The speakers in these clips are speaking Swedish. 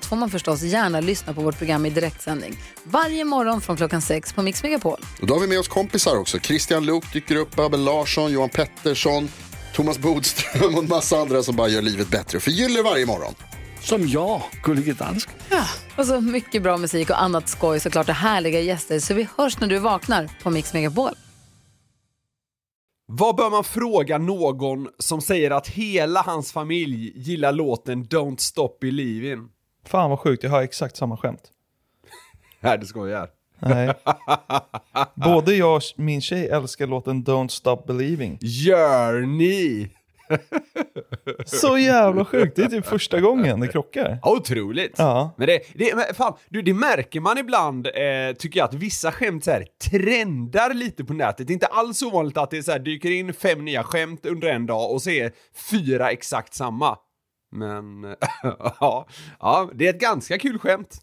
allt får man förstås gärna lyssna på vårt program i direktsändning. Varje morgon från klockan sex på Mix Megapol. Och då har vi med oss kompisar också. Christian Luuk dyker upp, Abel Larsson, Johan Pettersson, Thomas Bodström och en massa andra som bara gör livet bättre och förgyller varje morgon. Som jag, Gullige Dansken. Och så mycket bra musik och annat skoj såklart och härliga gäster. Så vi hörs när du vaknar på Mix Megapol. Vad bör man fråga någon som säger att hela hans familj gillar låten Don't Stop Believin'? Fan vad sjukt, jag har exakt samma skämt. Nej, du skojar. Nej. Både jag och min tjej älskar låten Don't Stop Believing. Gör ni? Så jävla sjukt, det är typ första gången det krockar. Otroligt! Ja. Men det, det, men fan, du, det märker man ibland, eh, tycker jag, att vissa skämt så här, trendar lite på nätet. Det är inte alls ovanligt att det så här, dyker in fem nya skämt under en dag och så är fyra exakt samma. Men, ja, ja, det är ett ganska kul skämt.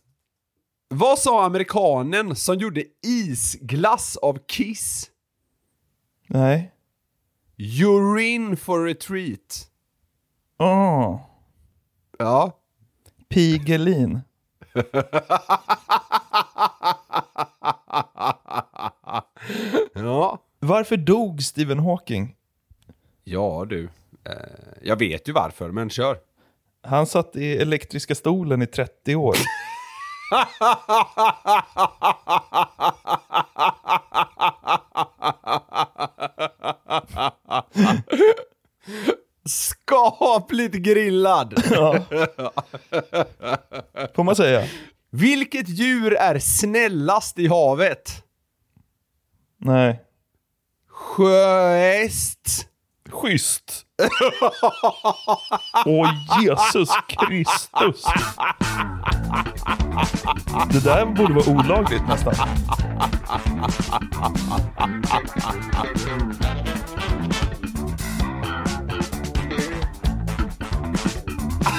Vad sa amerikanen som gjorde isglass av Kiss? Nej. You're in for a treat. Åh. Ja. Pigelin. ja. Varför dog Stephen Hawking? Ja du, eh, jag vet ju varför, men kör. Han satt i elektriska stolen i 30 år. Skapligt grillad! Ja. Får man säga. Vilket djur är snällast i havet? Nej. Sjöhäst. Schysst. Åh Jesus Kristus. Det där borde vara olagligt nästan.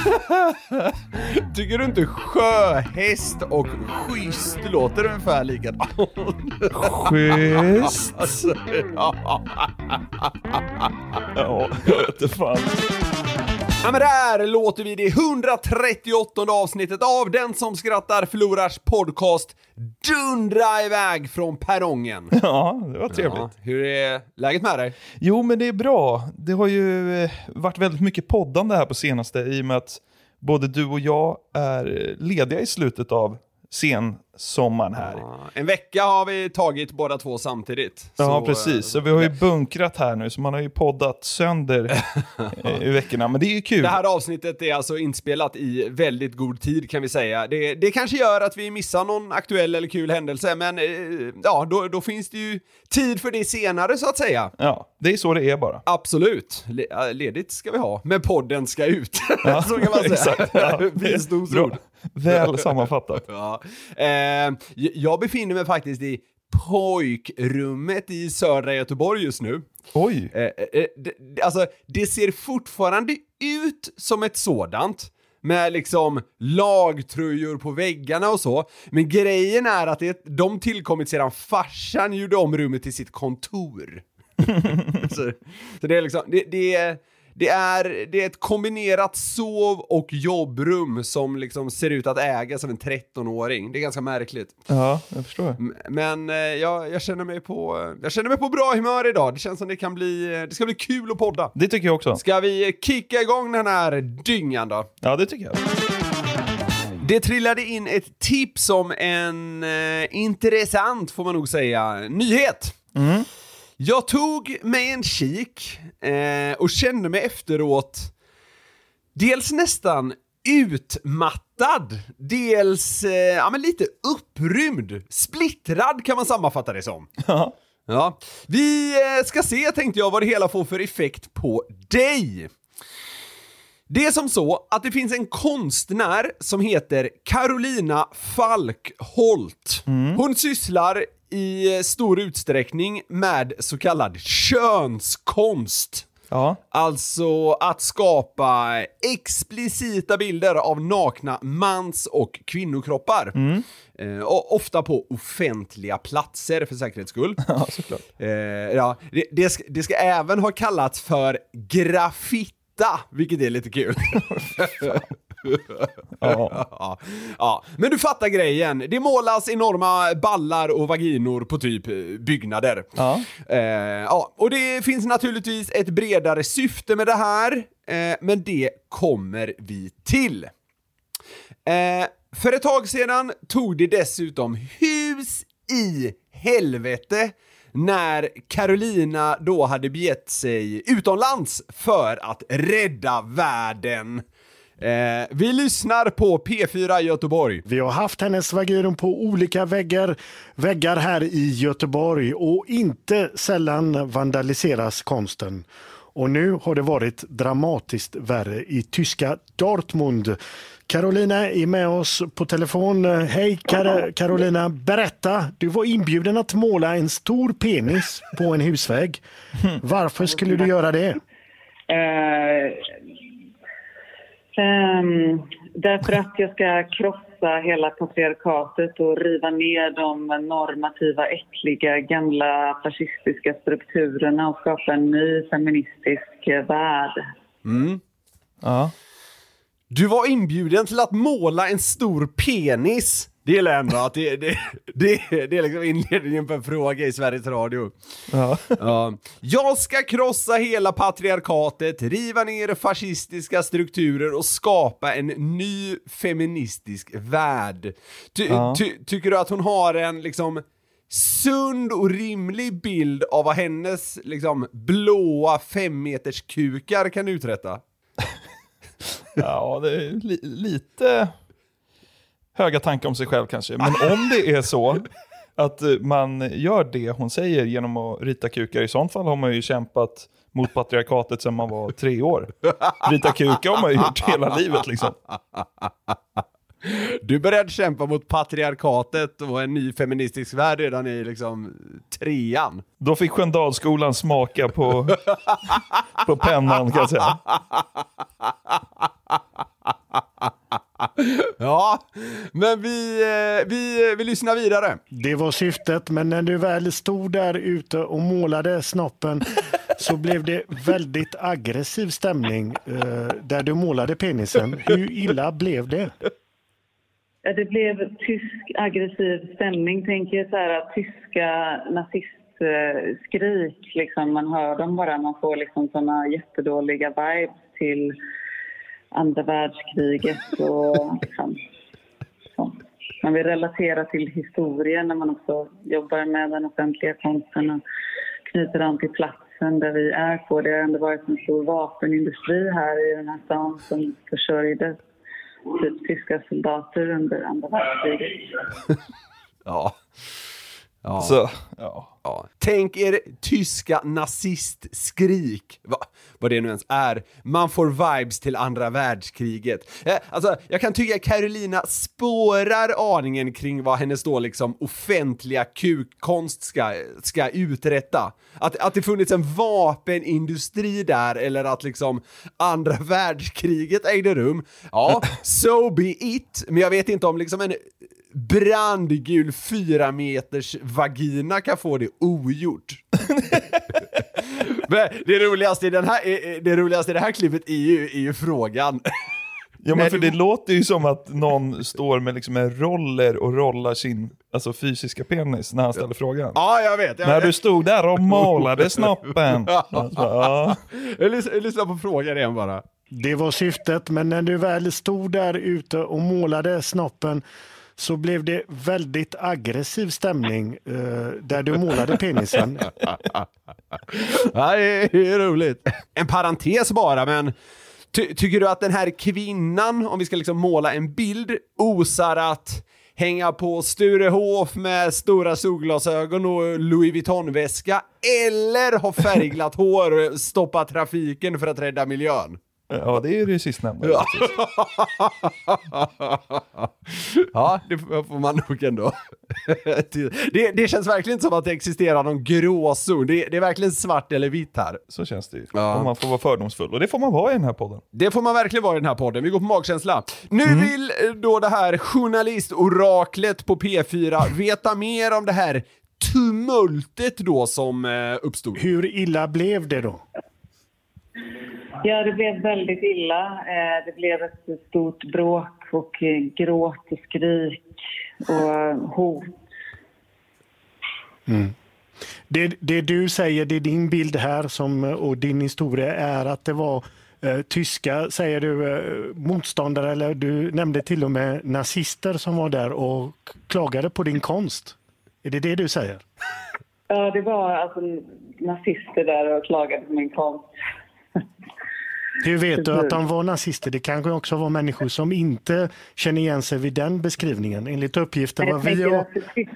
Tycker du inte sjöhäst och schysst låter ungefär likadant? Schysst. Ja. Ja, jag vet inte fan. Ja men där låter vi det 138 avsnittet av Den som skrattar förlorars podcast dundra iväg från perrongen. Ja, det var trevligt. Ja, hur är läget med dig? Jo, men det är bra. Det har ju eh, varit väldigt mycket poddande här på senaste i och med att både du och jag är lediga i slutet av sensommaren här. Ja, en vecka har vi tagit båda två samtidigt. Ja, Så, precis. eh, Så vi har ju bunkrat här nu, så man har ju poddat sönder i veckorna. Men det är ju kul. Det här avsnittet är alltså inspelat i väldigt god tid kan vi säga. Det, det kanske gör att vi missar någon aktuell eller kul händelse, men eh, ja, då, då finns det ju tid för det senare så att säga. Ja, det är så det är bara. Absolut. Le ledigt ska vi ha, men podden ska ut. Ja, så kan man säga. exakt. Ja, Visdomsord. Väl sammanfattat. Ja. Eh, jag befinner mig faktiskt i pojkrummet i södra Göteborg just nu. Oj. Eh, eh, det, det- alltså, det ser fortfarande ut som ett sådant. Med liksom lagtröjor på väggarna och så. Men grejen är att det, de tillkommit sedan farsan gjorde om rummet till sitt kontor. så, så det är liksom, det, det, är, det, är, det är ett kombinerat sov och jobbrum som liksom ser ut att ägas av en 13-åring. Det är ganska märkligt. Ja, jag förstår. Men eh, jag, jag, känner mig på, jag känner mig på bra humör idag. Det känns som det kan bli, det ska bli kul att podda. Det tycker jag också. Ska vi kicka igång den här dyngan då? Ja, det tycker jag. Det trillade in ett tips om en eh, intressant, får man nog säga, nyhet. Jag tog mig en kik eh, och kände mig efteråt dels nästan utmattad, dels eh, ja, men lite upprymd. Splittrad kan man sammanfatta det som. Ja. Ja, vi eh, ska se tänkte jag vad det hela får för effekt på dig. Det är som så att det finns en konstnär som heter Carolina Falkholt. Hon sysslar i stor utsträckning med så kallad könskonst. Ja. Alltså att skapa explicita bilder av nakna mans och kvinnokroppar. Eh, och ofta på offentliga platser för säkerhets skull. ja, såklart. Eh, ja, det, det, ska, det ska även ha kallats för graffitta, vilket är lite kul. Ja. ja, men du fattar grejen. Det målas enorma ballar och vaginor på typ eh, byggnader. Ja. Eh, ja, och det finns naturligtvis ett bredare syfte med det här, eh, men det kommer vi till. Eh, för ett tag sedan tog det dessutom hus i helvete när Carolina då hade begett sig utomlands för att rädda världen. Eh, vi lyssnar på P4 Göteborg. Vi har haft hennes vaginon på olika väggar, väggar här i Göteborg och inte sällan vandaliseras konsten. Och nu har det varit dramatiskt värre i tyska Dortmund. Carolina är med oss på telefon. Hej Kar Carolina, berätta. Du var inbjuden att måla en stor penis på en husvägg. Varför skulle du göra det? Eh, ehm, därför att jag ska krossa hela patriarkatet och riva ner de normativa, äckliga, gamla fascistiska strukturerna och skapa en ny feministisk eh, värld. Ja. Du var inbjuden till att måla en stor penis. Det gillar jag ändå att det, det, det, det är liksom inledningen på en fråga i Sveriges Radio. Ja. Ja. Jag ska krossa hela patriarkatet, riva ner fascistiska strukturer och skapa en ny feministisk värld. Ty, Ja. ty, tycker du att hon har en liksom sund och rimlig bild av vad hennes liksom blåa femmeters kukar kan uträtta? Ja, det är li lite höga tankar om sig själv kanske. Men om det är så att eh, man gör det hon säger genom att rita kukar, i sånt fall har man ju kämpat mot patriarkatet sedan man var tre år. Rita kukar har man ju gjort hela livet liksom. Du är beredd att kämpa mot patriarkatet och en ny feministisk värld redan i liksom trean. Då fick Sköndalsskolan smaka på, på pennan kan jag säga. Ja, men vi, eh, vi, vi lyssnar vidare. Det var syftet, men när du väl stod där ute och målade snoppen så blev det väldigt aggressiv stämning eh, där du målade penisen. Hur illa blev det? Ja, Det blev tysk aggressiv stämning, tänker jag så här att tyska nazistskrik, liksom, man hör dem bara, man får liksom såna jättedåliga vibes till andra världskriget och liksom, så. Man vill relatera till historien när man också jobbar med den offentliga konsten och knyter an till platsen där vi är på. Det har ändå varit en stor vapenindustri här i den här stan som försörjde typ tyska soldater under andra världskriget. Ja. Ja. Så, ja. ja. Tänk er tyska nazistskrik, Va, vad det nu ens är. Man får vibes till andra världskriget. Eh, alltså, jag kan tycka Carolina spårar aningen kring vad hennes då liksom offentliga kukkonst ska, ska uträtta. Att, att det funnits en vapenindustri där eller att liksom andra världskriget ägde rum. Ja, so be it. Men jag vet inte om liksom en brandgul fyra meters vagina kan få det ogjort. Men det roligaste i, den här, det roligaste i det här klippet är ju, är ju frågan. Ja, men för det- låter ju som att någon står med liksom en roller och rollar sin alltså, fysiska penis när han ställer frågan. Ja, jag vet. Jag, När du stod där och målade snoppen. Alltså, ja. lys- jag lyssnar på frågan igen bara. Det var syftet, men när du väl stod där ute och målade snoppen så blev det väldigt aggressiv stämning eh, där du målade penisen. Ja, det är roligt. En parentes bara, men ty tycker du att den här kvinnan, om vi ska liksom måla en bild, osar att hänga på Sturehof med stora solglasögon och Louis Vuitton-väska eller ha färgglatt hår och stoppa trafiken för att rädda miljön? Ja, det är ju det sistnämnda. givetvis. ja, det får man nog ändå. det, det känns verkligen inte som att det existerar någon gråzon. Det, det är verkligen svart eller vitt här. Så känns det ju. Ja. Om man får vara fördomsfull. Och det får man vara i den här podden. Det får man verkligen vara i den här podden. Vi går på magkänsla. Nu Mm. vill eh, då det här journalistoraklet på P4 veta mer om det här tumultet då som eh, uppstod. Hur illa blev det då? Ja, det blev väldigt illa. Eh, Det blev ett stort bråk och eh, gråt och skrik och hot. Det, det du säger, det är din bild här som, och din historia är att det var eh, tyska, säger du, eh, motståndare eller du nämnde till och med nazister som var där och klagade på din konst. Är det det du säger? Ja, det var alltså nazister där och klagade på min konst. Hur vet du att de var nazister? Det kanske också var människor som inte känner igen sig vid den beskrivningen. Enligt uppgifter Jag vi Tysk-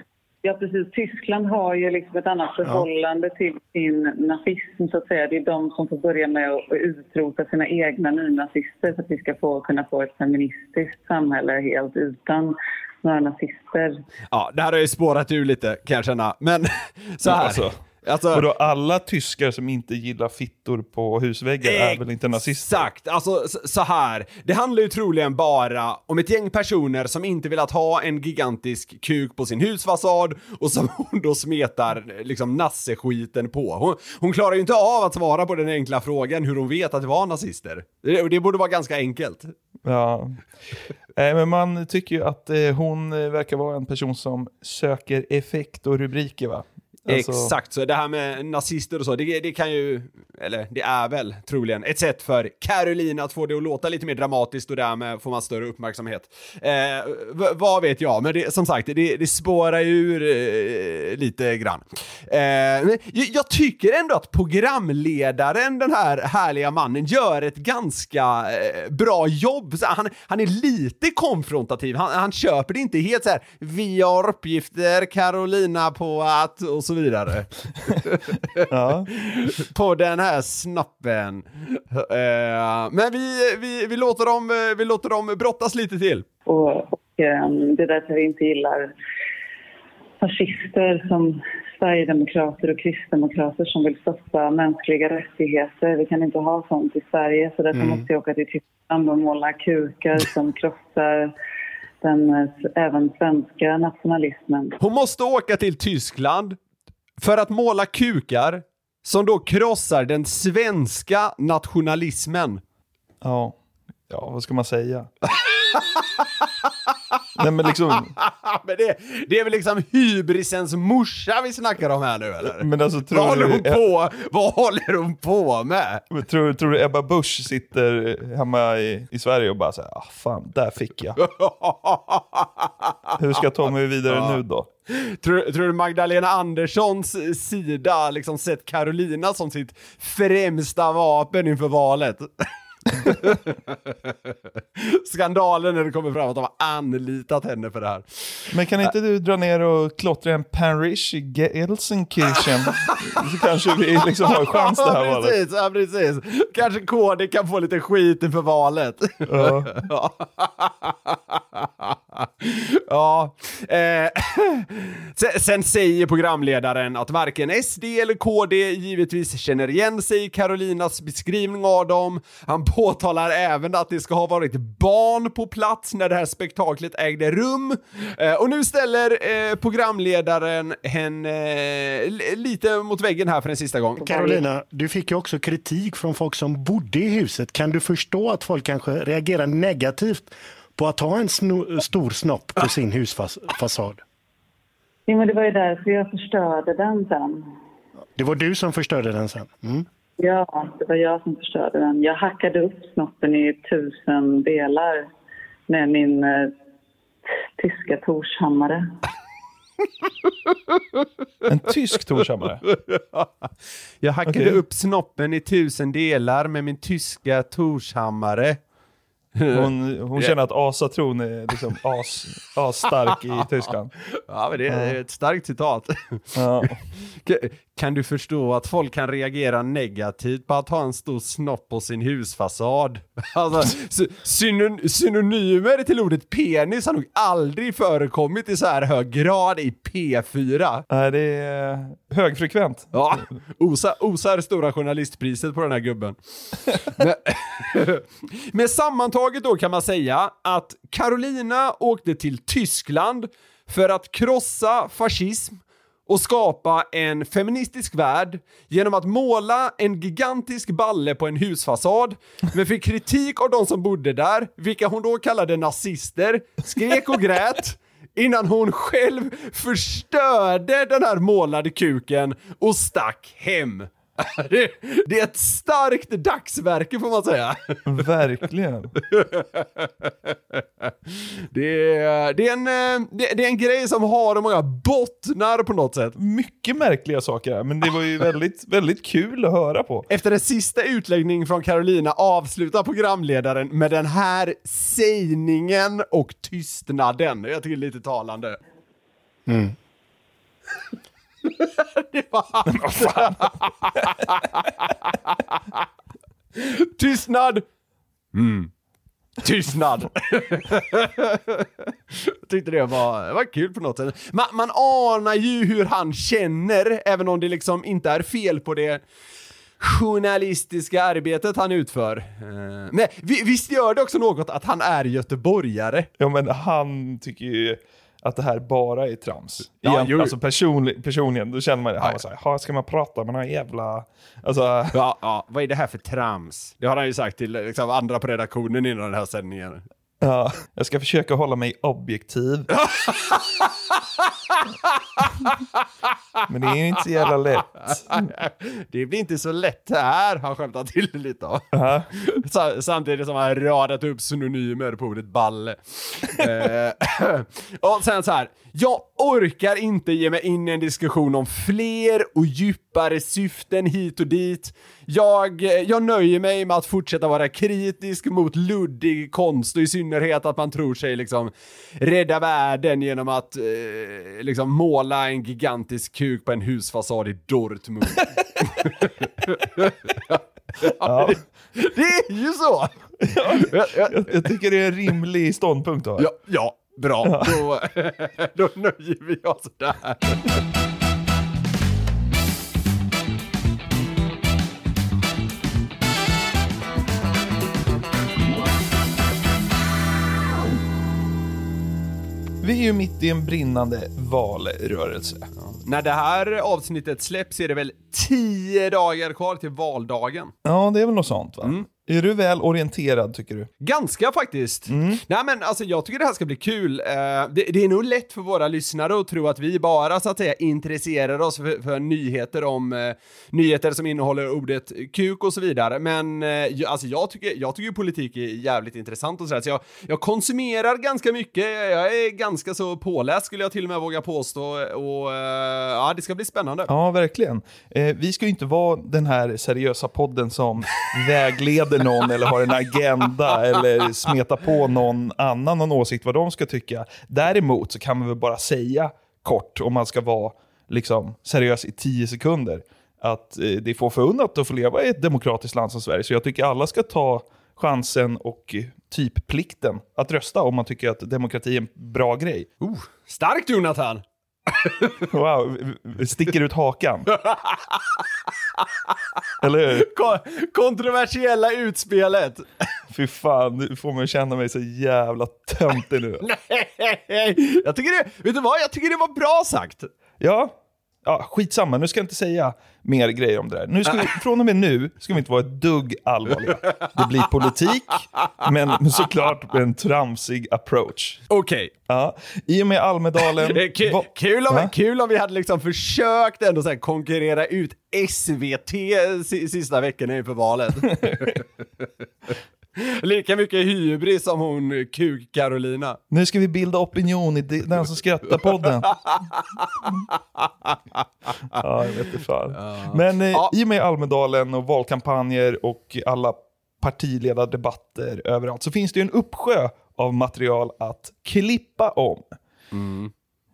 Ja, precis. Tyskland har ju liksom ett annat förhållande till sin nazism, så att säga. Det är de som får börja med att utrota sina egna nynazister för att vi ska få, kunna få ett feministiskt samhälle helt utan några nazister. Ja, det här har ju spårat ur lite kan jag känna. Men så här. Alltså, Alltså, och då alla tyskar som inte gillar fittor på husväggar är väl inte nazister? Exakt, alltså så här. Det handlar ju troligen bara om ett gäng personer som inte velat ha en gigantisk kuk på sin husfasad och som hon då smetar liksom nasseskiten på. Hon, hon klarar ju inte av att svara på den enkla frågan hur hon vet att det var nazister. Det, det borde vara ganska enkelt. Ja. Eh, men man tycker ju att eh, hon eh, verkar vara en person som söker effekt och rubriker va? Alltså- Exakt, så det här med nazister och så, det, det kan ju, eller det är väl troligen ett sätt för Caroline att få det att låta lite mer dramatiskt och därmed får man större uppmärksamhet. Eh, vad vet jag, men det, som sagt, det, det spårar ju ur eh, lite grann. Eh, men jag, jag tycker ändå att programledaren, den här härliga mannen, gör ett ganska eh, bra jobb. Så han, han är lite konfrontativ, han, han köper det inte helt så här. vi har uppgifter, Carolina, på att och så vidare. Ja. på den här snappen. Eh, men vi, vi, vi, låter dem, eh, vi låter dem brottas lite till. Och, och eh, det är därför vi inte gillar fascister som Sverigedemokrater och Kristdemokrater som vill stoppa mänskliga rättigheter. Vi kan inte ha sånt i Sverige så därför måste jag åka till Tyskland och måla kukar som krossar den eh, även svenska nationalismen. Hon måste åka till Tyskland för att måla kukar som då krossar den svenska nationalismen. Ja. ja, vad ska man säga? Nej men liksom, men det, det är väl liksom hybrisens morsa vi snackar om här nu eller? men alltså Vad tror håller hon du, på, vad håller hon på med? Men Tror, tror du Ebba Busch sitter hemma i, i Sverige och bara säger ah fan, där fick jag. Hur ska jag ta mig vidare nu då? Tror, tror du Magdalena Anderssons sida liksom sett Carolina som sitt främsta vapen inför valet? Skandalen när det kommer fram att de har anlitat henne för det här. Men kan inte du dra ner och klottra en parish i Gelsenkirchen? Så kanske vi liksom har chans det här ja, valet. precis, ja, precis. Kanske KD kan få lite skit inför valet. Ja. ja. Eh, sen, sen säger programledaren att varken SD eller KD givetvis känner igen sig i Carolinas beskrivning av dem. Han påtalar även att det ska ha varit barn på plats när det här spektaklet ägde rum. Eh, och nu ställer eh, programledaren henne eh, li- lite mot väggen här för en sista gång. Carolina, du fick ju också kritik från folk som bodde i huset. Kan du förstå att folk kanske reagerar negativt på att ha en sno- stor snopp på sin husfasad? Jo, men det var ju därför jag förstörde den sen. Det var du som förstörde den sen. Mm. Ja, det var jag som förstörde den. Jag hackade upp snoppen i tusen delar med min eh, tyska Torshammare. En tysk Torshammare. Jag hackade Okej. upp snoppen i tusen delar med min tyska Torshammare. Hon, hon känner att asatron är liksom as, as stark i Tyskland. Ja, men det är ett starkt citat. Ja. Kan du förstå att folk kan reagera negativt på att ha en stor snopp på sin husfasad? Alltså, sy- synon synonymer till ordet penis har nog aldrig förekommit i så här hög grad i P4. Nej, det är högfrekvent. Ja, osa, osar stora journalistpriset på den här gubben. Men, men sammantaget då kan man säga att Carolina åkte till Tyskland för att krossa fascism och skapa en feministisk värld genom att måla en gigantisk balle på en husfasad, men fick kritik av de som bodde där, vilka hon då kallade nazister, skrek och grät, innan hon själv förstörde den här målade kuken och stack hem. Det, är ett starkt dagsverke får man säga. Verkligen. Det är, det, är en, eh, det, är en grej som har många bottnar på något sätt. Mycket märkliga saker men det var ju väldigt, väldigt kul att höra på. Efter en sista utläggning från Carolina avslutar programledaren med den här sägningen och tystnaden. Jag tycker det är lite talande. det var Tystnad! Mm. Tystnad! Jag tyckte det var, det var kul på något sätt. Man, man anar ju hur han känner, även om det liksom inte är fel på det journalistiska arbetet han utför. Eh, Men vi- visst gör det också något att han är göteborgare? Ja, men han tycker ju att det här bara är trams. Ja, Igen, jo. alltså personli- personligen, då känner man, han var såhär, "Ha, ska man prata med några jävla... Alltså, Ja, ja, vad är det här för trams? Det har han ju sagt till liksom, andra på redaktionen innan den här sändningen. Ja, jag ska försöka hålla mig objektiv. men det är inte så jävla lätt. Det blir inte så lätt här, har han skämtat till det lite av. Ja. Sa- Samtidigt som han radat upp synonymer på ordet balle. eh, och sen så här. Jag orkar inte ge mig in i en diskussion om fler och djupare syften hit och dit. Jag, eh, jag nöjer mig med att fortsätta vara kritisk mot luddig konst och i synnerhet att man tror sig liksom rädda världen genom att eh, liksom måla en gigantisk kuk på en husfasad i Dortmund. Ja. Det är ju så! Ja, ja, Jag, jag tycker det är en rimlig ståndpunkt ha. ja, ja bra. Då, då nöjer vi oss där. Vi är ju mitt i en brinnande valrörelse. När det här avsnittet släpps är det väl tio dagar kvar till valdagen. Ja, det är väl något sånt va? Är du väl orienterad tycker du? Ganska faktiskt. Nej men alltså jag tycker det här ska bli kul. Eh, det, det är nog lätt för våra lyssnare att tro att vi bara så att säga intresserar oss för, för nyheter om eh, nyheter som innehåller ordet kuk och så vidare. Men ju- alltså jag tycker, jag tycker politik är jävligt intressant och sådär. Så jag, jag konsumerar ganska mycket. Jag är ganska så påläst skulle jag till och med våga påstå. Och ja, det ska bli spännande. Ja, verkligen. Vi ska ju inte vara den här seriösa podden som vägleder någon eller har en agenda eller smetar på någon annan någon åsikt vad de ska tycka. Däremot så kan man väl bara säga kort, om man ska vara liksom seriös i tio sekunder, att eh, det får förunnat att få leva i ett demokratiskt land som Sverige. Så jag tycker alla ska ta chansen och typ plikten att rösta om man tycker att demokrati är en bra grej. Uh, starkt Jonathan! Wow, sticker ut hakan. Eller hur? Ko- kontroversiella utspelet. Fy fan, nu får man känna mig så jävla töntig nu. Nej, jag tycker det, vet du vad? Jag tycker det var bra sagt. Ja, ja, skitsamma, nu ska jag inte säga mer grejer om det där. Nu ska vi, från och med nu ska vi inte vara ett dugg allvarliga. Det blir politik, men såklart med en tramsig approach. Okej. Ja, I och med Almedalen... Kul, Va- kul, om, Va? kul om vi hade liksom försökt ändå så konkurrera ut SVT si, sista veckorna inför valet. Lika mycket hybris som hon Kuk-Carolina. Nu ska vi bilda opinion i de- Den som skrattar-podden. ja, jag vet inte fan. Men eh, Ja. i och med Almedalen och valkampanjer och alla partiledardebatter överallt så finns det ju en uppsjö av material att klippa om.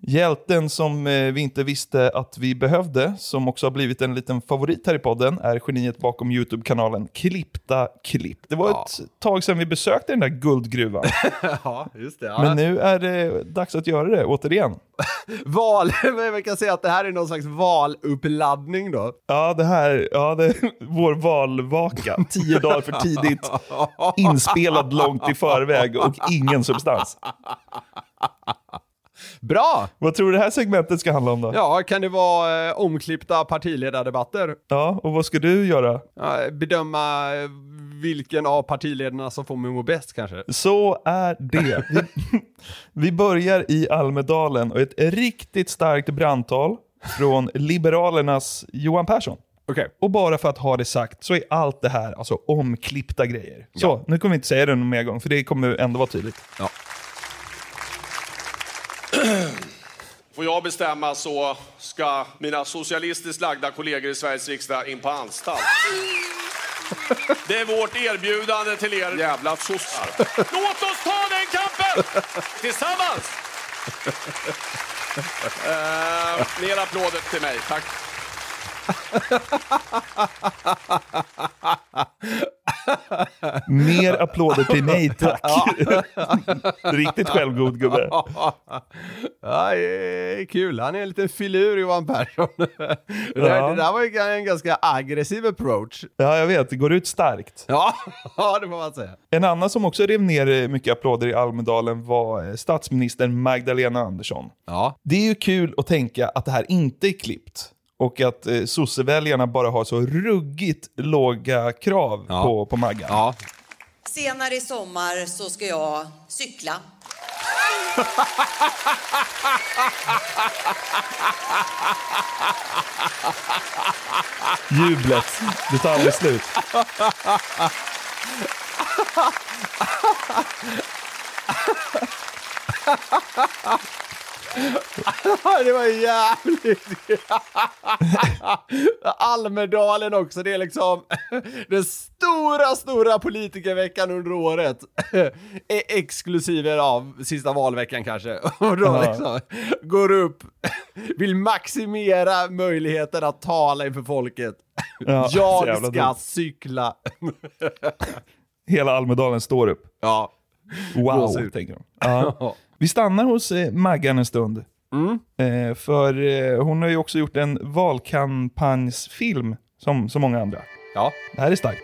Hjälten som eh, vi inte visste att vi behövde, som också har blivit en liten favorit här i podden, är geniet bakom YouTube-kanalen Klippta Klipp. Det var Ja. ett tag sedan vi besökte den där guldgruvan, Ja, just det. Ja. men nu är det dags att göra det återigen. Val, man kan säga att det här är någon slags valuppladdning då. Ja, det här, ja, det är vår valvaka. Tio dagar för tidigt, inspelad långt i förväg och ingen substans. Bra! Vad tror du det här segmentet ska handla om då? Ja, kan det vara eh, omklippta partiledardebatter? Ja, och vad ska du göra? Ja, bedöma eh, vilken av partiledarna som får mig må bäst kanske. Så är det. Vi, vi börjar i Almedalen och ett riktigt starkt brandtal från Liberalernas Johan Persson. Okej. Och bara för att ha det sagt så är allt det här alltså omklippta grejer. Så, nu kommer vi inte säga det någon mer gång för det kommer ändå vara tydligt. Får jag bestämma så ska mina socialistiskt lagda kollegor i Sveriges riksdag in på anstalt. Det är vårt erbjudande till er jävla sossar. Låt oss ta den kampen tillsammans! Eh, mer applåder till mig, tack. Mer applåder till nej tack. Riktigt självgod gubbe. Ja, kul. Han är en liten filur Johan Persson. Det, Ja. det där var ju en ganska aggressiv approach. Ja, jag vet. Det går ut starkt. Ja, ja det får man säga. En annan som också rev ner mycket applåder i Almedalen var eh, statsministern Magdalena Andersson. Ja. Det är ju kul att tänka att det här inte är klippt. Och att eh, sosseväljarna bara har så ruggigt låga krav Ja. på, på Maggan. Ja. Senare i sommar så ska jag cykla. Jublet, det tar aldrig slut. Det var jävligt Almedalen också, det är liksom den stora, stora politikerveckan under året. E- Exklusive av sista valveckan kanske. Och då liksom går upp, vill maximera möjligheten att tala inför folket. Ja, Jag ska dumt. cykla. Hela Almedalen står upp. Ja. Wow, tänker de. Vi stannar hos eh, Maggan en stund. Mm. Eh, för eh, hon har ju också gjort en valkampanjsfilm som så många andra. Ja. Det här är starkt.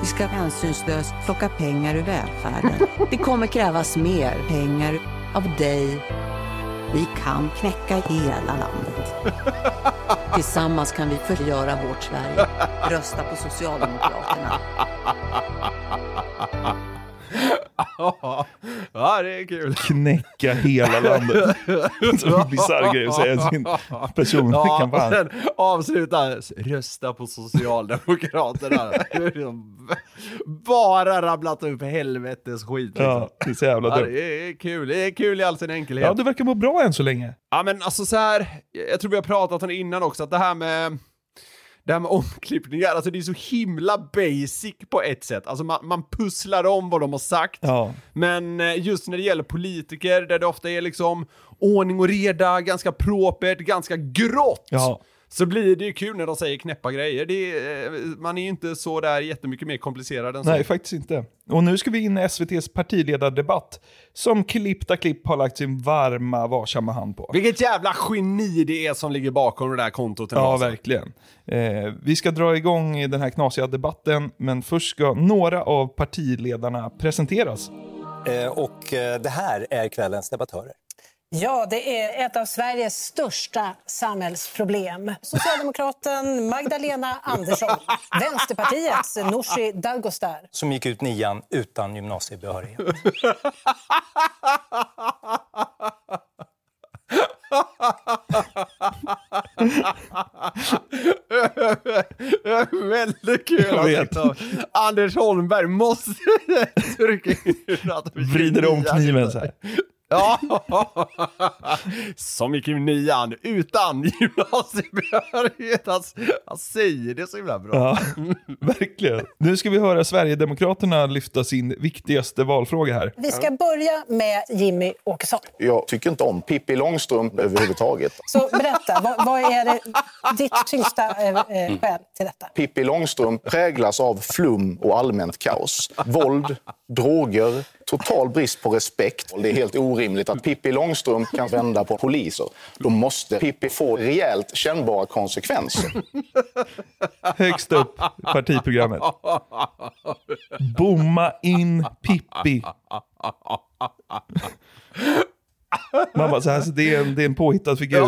Vi ska hänsynslöst plocka pengar ur välfärden. Det kommer krävas mer pengar av dig. Vi kan knäcka hela landet. Tillsammans kan vi förgöra vårt Sverige. Rösta på Socialdemokraterna. Ja, det är kul. Knäcka hela landet. Bisarr grej att säga sin personliga Ja, och kampanj. sen avsluta, rösta på Socialdemokraterna. Bara rabblat upp helvetes skit. Liksom. Ja, det är så jävla Ja, dumt. det är kul, det är kul i all sin enkelhet. Ja, du verkar må bra än så länge. Ja men alltså så här, jag tror vi har pratat om det innan också, att det här med det här med omklippningar, alltså det är så himla basic på ett sätt. Alltså man, man pusslar om vad de har sagt. Ja. Men eh, just när det gäller politiker, där det ofta är liksom ordning och reda, ganska propert, ganska grått. Ja. Så blir det ju kul när de säger knäppa grejer. Det är, eh, man är ju inte så där jättemycket mer komplicerad än så. Nej, faktiskt inte. Och nu ska vi in i SVTs partiledardebatt, som klippta klipp har lagt sin varma, varsamma hand på. Vilket jävla geni det är som ligger bakom det där kontot. Ja, alltså. verkligen. Eh, vi ska dra igång den här knasiga debatten, men först ska några av partiledarna presenteras. Och eh, det här är kvällens debattörer. Ja, det är ett av Sveriges största samhällsproblem. Socialdemokraten Magdalena Andersson, Vänsterpartiets Nooshi Dadgostar. Som gick ut nian utan gymnasiebehörighet. Väldigt kul Jag vet. Anders Holmberg måste trycka in att Vrider om kniven så här. Ja, som gick i nian utan gymnasiebehörighet. Han, han säger det så himla bra. Ja, verkligen. Nu ska vi höra Sverigedemokraterna lyfta sin viktigaste valfråga här. Vi ska börja med Jimmy Åkesson. Jag tycker inte om Pippi Långstrump överhuvudtaget. Så berätta, vad, vad är det, ditt tyngsta eh, eh, skäl till detta? Pippi Långstrump präglas av flum och allmänt kaos. Våld, droger, total brist på respekt. Det är helt orimligt att Pippi Långstrump kan vända på poliser. Då måste Pippi få rejält kännbara konsekvenser. Högst upp i partiprogrammet. Bomma in Pippi. Man bara, så här, så det, är en, det är en påhittad figur.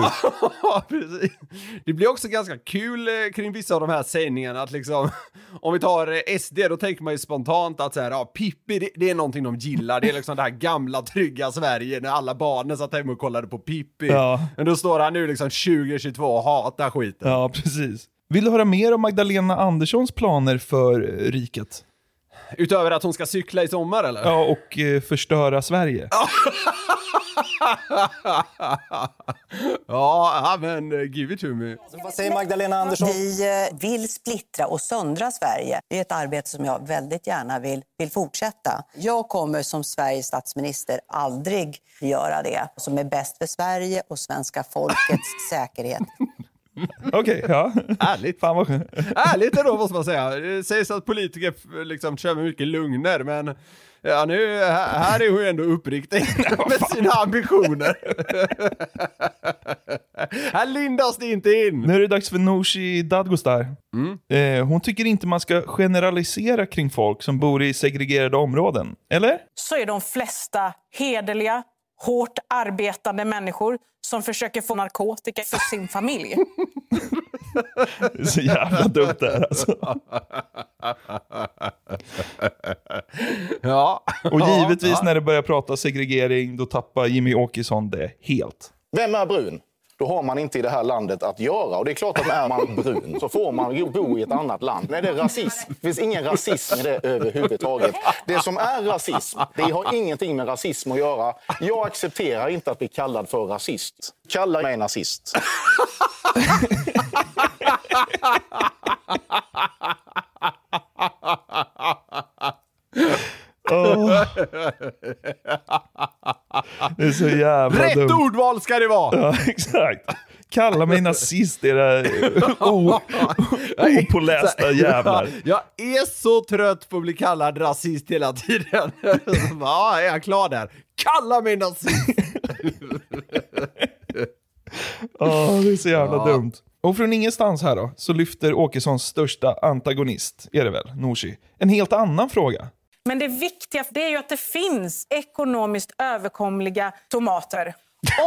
Ja, precis. Det blir också ganska kul eh, kring vissa av de här sägningarna att liksom, om vi tar eh, SD, då tänker man ju spontant att så här, ja, Pippi, det, det är någonting de gillar. Det är liksom det här gamla trygga Sverige när alla barnen satt hemma och kollade på Pippi. Ja. Men då står han nu liksom 2022 och hatar skiten. Ja, precis. Vill du höra mer om Magdalena Anderssons planer för eh, riket? Utöver att hon ska cykla i sommar eller? Ja, och eh, förstöra Sverige. ja, men uh, give it to me. Vad säger Magdalena Andersson? Vi eh, vill splittra och söndra Sverige. Det är ett arbete som jag väldigt gärna vill, vill fortsätta. Jag kommer som Sveriges statsminister aldrig göra det som är bäst för Sverige och svenska folkets säkerhet. Okej, ja. Ärligt. Fan vad skönt. Ärligt ändå måste man säga. Det sägs att politiker liksom kör med mycket lugner, men ja, nu, här är hon ju ändå uppriktig med sina ambitioner. här lindas det inte in. Nu är det dags för Nooshi Dadgostar. Eh, hon tycker inte man ska generalisera kring folk som bor i segregerade områden. Eller? så är de flesta hederliga, hårt arbetande människor som försöker få narkotika för sin familj. Det är så jävla dumt det här alltså. Ja. Och givetvis Ja. när det börjar prata segregering, då tappar Jimmy Åkesson det helt. Vem är brun? Då har man inte i det här landet att göra. Och det är klart att är man brun så får man bo i ett annat land. Nej, det är rasism. Det finns ingen rasism i det överhuvudtaget. Det som är rasism, det har ingenting med rasism att göra. Jag accepterar inte att bli kallad för rasist. Kalla mig nazist. Åh. Det är så jävla Rätt dumt. ordval ska det vara! Ja, exakt. Kalla mig nazist, era opålästa jävlar. Jag är så trött på att bli kallad rasist hela tiden. Ja, är jag klar där? Kalla mig nazist! Åh, det är så jävla Ja. dumt. Och från ingenstans här då, så lyfter Åkessons största antagonist, är det väl, Nooshi, en helt annan fråga. Men det viktiga det är ju att det finns ekonomiskt överkomliga tomater.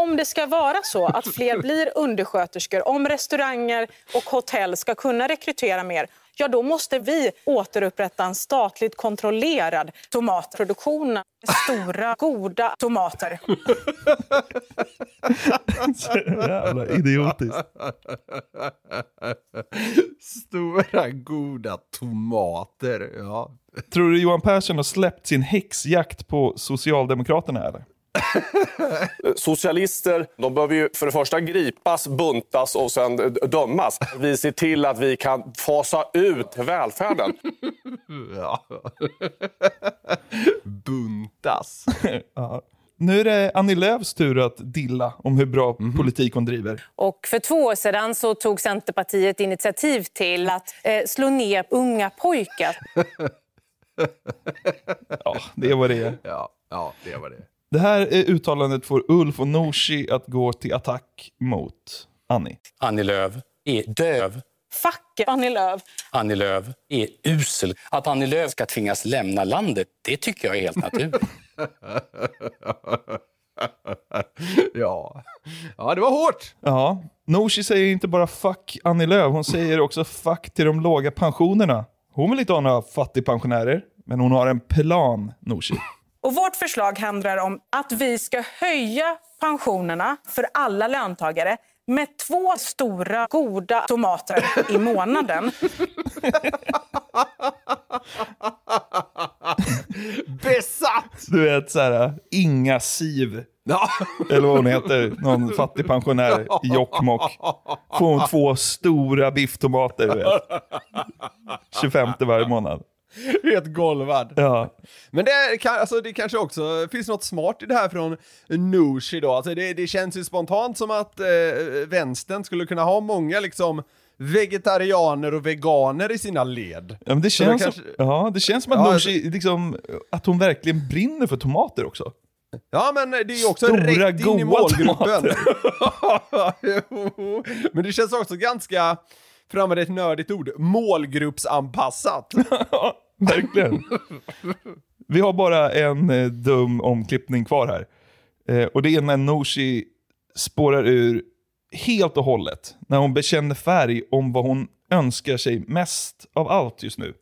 Om det ska vara så att fler blir undersköterskor, om restauranger och hotell ska kunna rekrytera mer, ja då måste vi återupprätta en statligt kontrollerad tomatproduktion. med Stora, goda tomater. Jävla idiotiskt. Stora goda tomater, ja. Tror du Johan Persson har släppt sin häxjakt på Socialdemokraterna eller? Socialister, de behöver ju för det första gripas, buntas och sen dömas. Vi ser till att vi kan fasa ut välfärden. ja. Buntas. ja. Nu är det Annie Lööfs tur att dilla om hur bra Mhm. politik hon driver. Och för två år sedan så tog Centerpartiet initiativ till att eh, slå ner unga pojkar. Ja, det vad det. Ja, ja det var det. Det här uttalandet får Ulf och Nooshi att gå till attack mot Annie. Annie Lööf är döv. Fuck Annie Lööf. Annie Lööf är usel. Att Annie Lööf ska tvingas lämna landet, det tycker jag är helt naturligt. ja. ja, det var hårt. Ja, Nooshi säger inte bara fuck Annie Lööf, hon säger också fuck till de låga pensionerna. Hon vill inte ha några fattigpensionärer, men hon har en plan, Nooshi. Och vårt förslag handlar om att vi ska höja pensionerna för alla löntagare med två stora goda tomater i månaden. Besatt! Du vet så här, inga siv Ja. Eller vad hon heter, någon fattig pensionär i Jokkmokk. Får hon två stora bifftomater, du vet. 25 varje månad. Helt golvad. Ja. Men det, kan, alltså, det kanske också finns något smart i det här från Nooshi då. Alltså det, det känns ju spontant som att eh, vänstern skulle kunna ha många liksom vegetarianer och veganer i sina led. Ja, men det, Så det känns kanske- som, ja, det känns som att Ja, Nooshi, liksom, att hon verkligen brinner för tomater också. Ja men det är ju också Stora, rätt in i målgruppen. Men det känns också ganska, för att använda ett nördigt ord, målgruppsanpassat. Verkligen. Vi har bara en eh, dum omklippning kvar här. Eh, och det är när Nooshi spårar ur helt och hållet. När hon bekänner färg om vad hon önskar sig mest av allt just nu.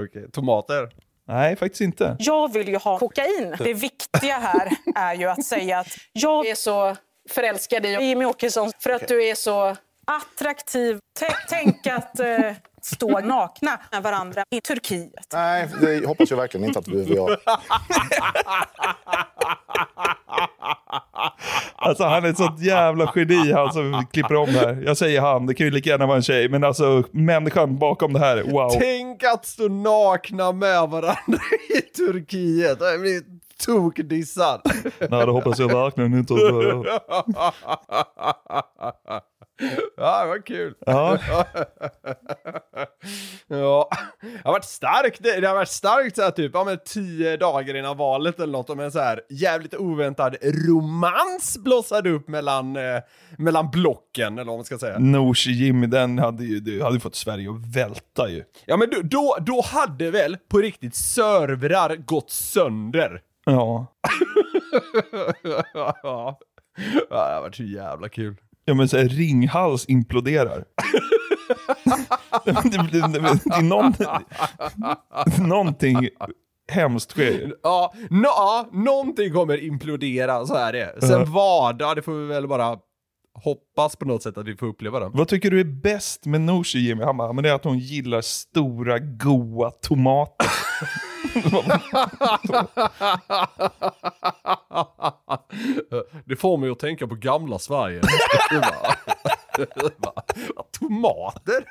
Okej, tomater? Nej, faktiskt inte. Jag vill ju ha kokain. Det viktiga här är ju att säga att jag är så förälskad i Jimmy Åkesson för att du är så attraktiv. T- tänk att eh, stå nakna med varandra i Turkiet. Nej, det hoppas jag verkligen inte att du behöver göra. Alltså han är ett sånt jävla geni han som klipper om det här. Jag säger han, det kan ju lika gärna vara en tjej. Men alltså människan bakom det här, wow. Tänk att stå nakna med varandra i Turkiet. Jag blir tokdissad. Nej, det hoppas jag verkligen inte Ja, det var kul. Ja. ja. Det har varit starkt, det, har varit starkt så här typ, ja men tio dagar innan valet eller något, om en så här jävligt oväntad romans blossade upp mellan, eh, mellan blocken, eller vad man ska säga. Nooshi Jimmy, den hade ju du hade fått Sverige att välta ju. Ja men då, då, då hade väl på riktigt servrar gått sönder. Ja. ja. Ja, det har varit så jävla kul. Ja men såhär Ringhals imploderar. det, det, det, det är någon, någonting hemskt sker. Ja, no, ja, någonting kommer implodera, så är det. Sen vad, ja, det får vi väl bara hoppas på något sätt att vi får uppleva det. Vad tycker du är bäst med Nooshi Jimmy? Han bara, men det är att hon gillar stora goa tomater. det får mig att tänka på gamla Sverige. Tomater?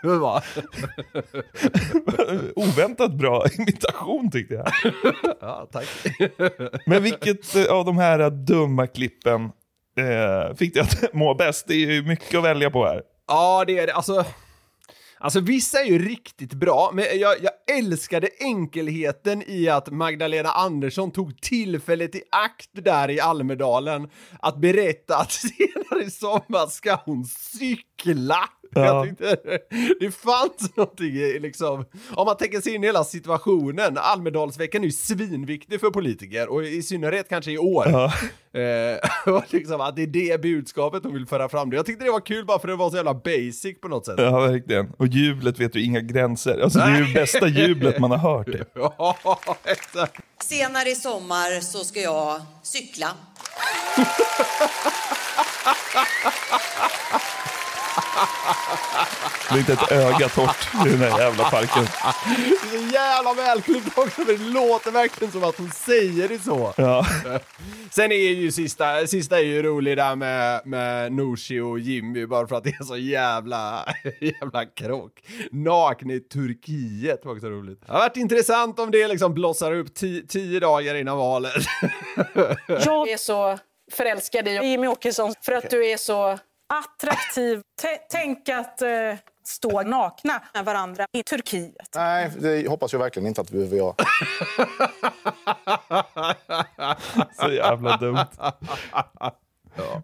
Oväntat bra imitation tyckte jag. Ja, tack. Men vilket eh, av de här dumma klippen eh, fick dig att må bäst? Det är ju mycket att välja på här. Ja, det är det. Alltså, alltså vissa är ju riktigt bra, men jag, jag älskade enkelheten i att Magdalena Andersson tog tillfället i akt där i Almedalen att berätta att senare i sommar ska hon cykla. Ja. Jag tyckte det, fanns någonting i liksom, om man tänker sig in i hela situationen, Almedalsveckan är ju svinviktig för politiker och i synnerhet kanske i år. Ja. Eh, och liksom att det är det budskapet hon vill föra fram. Jag tyckte det var kul bara för det var så jävla basic på något sätt. Ja, verkligen. Och jublet vet du inga gränser. Alltså det är ju bästa jublet man har hört. Exakt. Senare i sommar så ska jag cykla. Det är inte ett öga torrt i den här jävla parken. Det är så jävla välklippt också, för det låter verkligen som att hon säger det så. Ja. Sen är ju sista, sista är ju rolig där med, med Nooshi och Jimmy, bara för att det är så jävla, jävla krock. Nakna i Turkiet var också roligt. Det har varit intressant om det liksom blossar upp ti, tio dagar innan valet. Jag är så förälskad i Jimmy Åkesson för att du är så attraktiv. T- tänk att eh, stå nakna med varandra i Turkiet. Nej, det hoppas jag verkligen inte att du behöver göra. Så jävla dumt.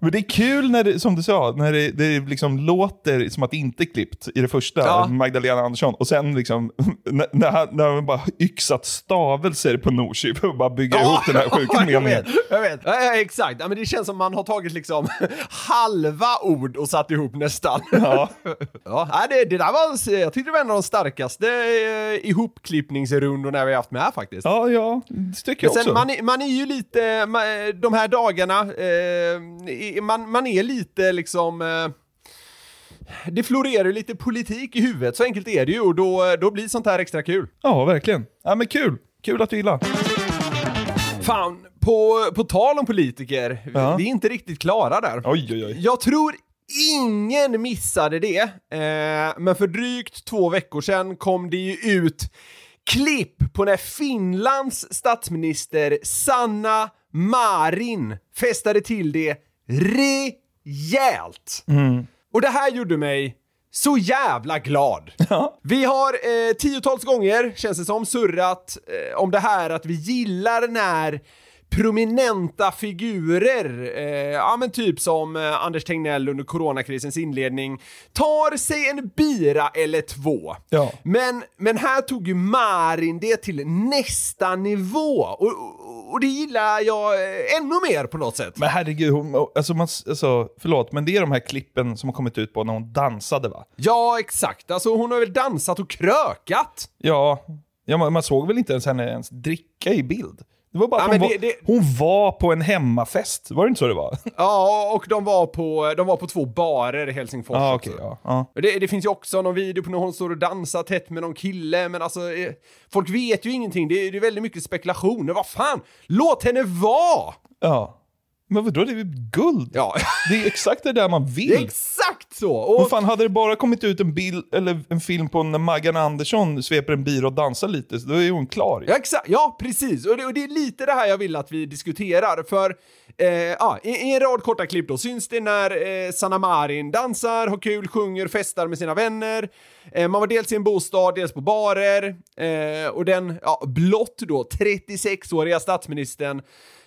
Men det är kul när det, som du sa, när det, det liksom låter som att det inte är klippt i det första, Ja. Magdalena Andersson. Och sen liksom, när, när, han, när han bara yxat stavelser på Nooshi för att bara bygga ihop den här sjuka jag meningen. vet, jag vet. Ja, ja, exakt. Ja, men det känns som man har tagit liksom halva ord och satt ihop nästan. Ja. ja, det, det där var, jag tyckte det var en av de starkaste eh, ihopklippningsrundorna vi har haft med här faktiskt. Ja, ja, det tycker jag sen, också. man, är, man är ju lite, ma- de här dagarna, eh, man, man är lite liksom... Eh, det florerar lite politik i huvudet, så enkelt är det ju och då, då blir sånt här extra kul. Ja, verkligen. Ja, men kul. Kul att du gillar. Fan, på, på tal om politiker, vi- Ja. vi är inte riktigt klara där. Oj, oj, oj. Jag tror ingen missade det, eh, men för drygt två veckor sedan kom det ju ut klipp på när Finlands statsminister Sanna Marin festade till det rejält. Mm. Och det här gjorde mig så jävla glad. Vi har eh, tiotals gånger, känns det som, surrat eh, om det här att vi gillar när prominenta figurer, eh, ja men typ som eh, Anders Tegnell under coronakrisens inledning, tar sig en bira eller två. Ja. Men, men här tog ju Marin det till nästa nivå och, och, det gillar jag eh, ännu mer på något sätt. Men herregud, hon, alltså, man, alltså, förlåt, men det är de här klippen som har kommit ut på när hon dansade va? Ja, exakt. Alltså hon har väl dansat och krökat? Ja, ja man, man såg väl inte ens henne ens dricka i bild? Det var bara Ja, hon, men var, det- det- hon var på en hemmafest, var det inte så det var? Ja, och de var på, de var på två barer i Helsingfors också. okej, ja, ja. Det, det finns ju också någon video på när hon står och dansar tätt med någon kille, men alltså, eh, folk vet ju ingenting. Det, är- det är väldigt mycket spekulationer. Vad fan, låt henne vara! Ja. Men vadå, det är guld? Ja. Det är exakt det där man vill. Exakt så! Och, Vad fan, hade det bara kommit ut en bild, eller en film på när Maggan Andersson sveper en bira och dansar lite, så då är hon klar. Ja, exakt. Ja, precis. Och det, och det är lite det här jag vill att vi diskuterar. För eh, ja, i, i en rad korta klipp då syns det när eh, Sanna Marin dansar, har kul, sjunger, festar med sina vänner. Eh, man var dels i en bostad, dels på barer. Eh, och den ja, blott då 36-åriga statsministern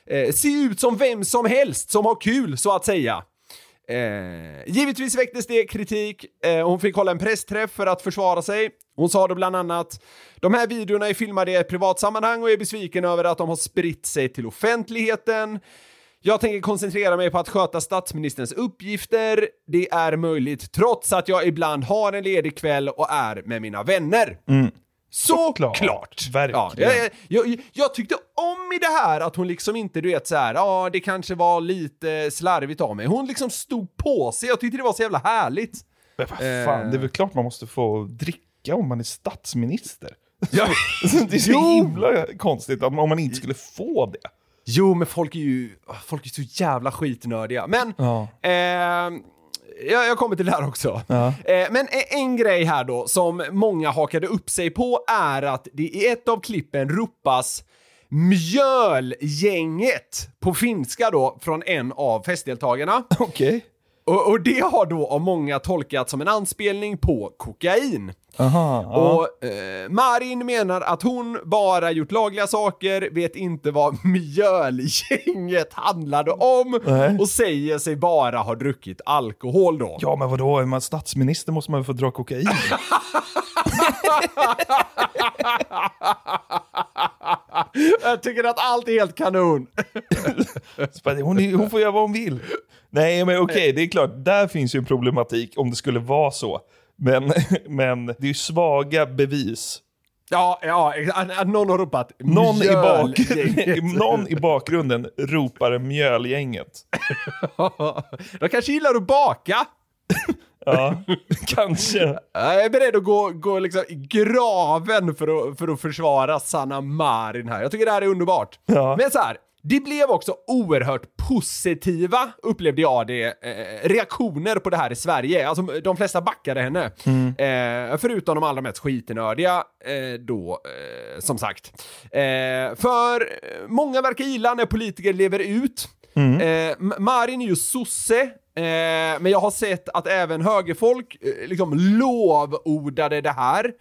eh, ser ut som vem som helst som har kul, så att säga. Eh, givetvis väcktes det kritik. Eh, hon fick hålla en pressträff för att försvara sig. Hon sa då bland annat de här videorna är filmade i ett privat sammanhang och är besviken över att de har spritt sig till offentligheten. Jag tänker koncentrera mig på att sköta statsministerns uppgifter. Det är möjligt trots att jag ibland har en ledig kväll och är med mina vänner. Mm. Såklart! Såklart, Ja, verkligen. jag, jag, jag tyckte om i det här att hon liksom inte, du vet så här, ja det kanske var lite slarvigt av mig. Hon liksom stod på sig, jag tyckte det var så jävla härligt. Men vad fan, Eh. det är väl klart man måste få dricka om man är statsminister. Ja. det är så Jo. himla konstigt om om man inte skulle få det. Jo, men folk är ju folk är så jävla skitnördiga. Men Ja. eh, jag, jag kommer till det här också. Ja. Eh, men e- en grej här då som många hakade upp sig på är att det i ett av klippen ropas mjölgänget på finska då från en av festdeltagarna. Okej. Och, och det har då av många tolkat som en anspelning på kokain. Aha. Och eh, Marin menar att hon bara gjort lagliga saker, vet inte vad mjölgänget handlade om Nej. och säger sig bara ha druckit alkohol då. Ja men vadå, är man statsminister måste man väl få dra kokain? Jag tycker att allt är helt kanon. Hon, hon får göra vad hon vill. Nej men okej, det är klart, där finns ju en problematik om det skulle vara så. Men, men det är ju svaga bevis. Ja, ja, att, någon har ropat Någon i, bak, någon i bakgrunden ropar mjölgänget. De kanske gillar att baka. Ja, kanske. Jag är beredd att gå, gå liksom i graven för att, för att försvara Sanna Marin här. Jag tycker det här är underbart. Ja. Men så här, det blev också oerhört positiva, upplevde jag det, eh, reaktioner på det här i Sverige. Alltså de flesta backade henne. Eh, förutom de allra mest skitnördiga eh, då, eh, som sagt. Eh, för eh, många verkar gilla när politiker lever ut. Eh, M- Marin är ju sosse, eh, men jag har sett att även högerfolk eh, liksom lovordade det här.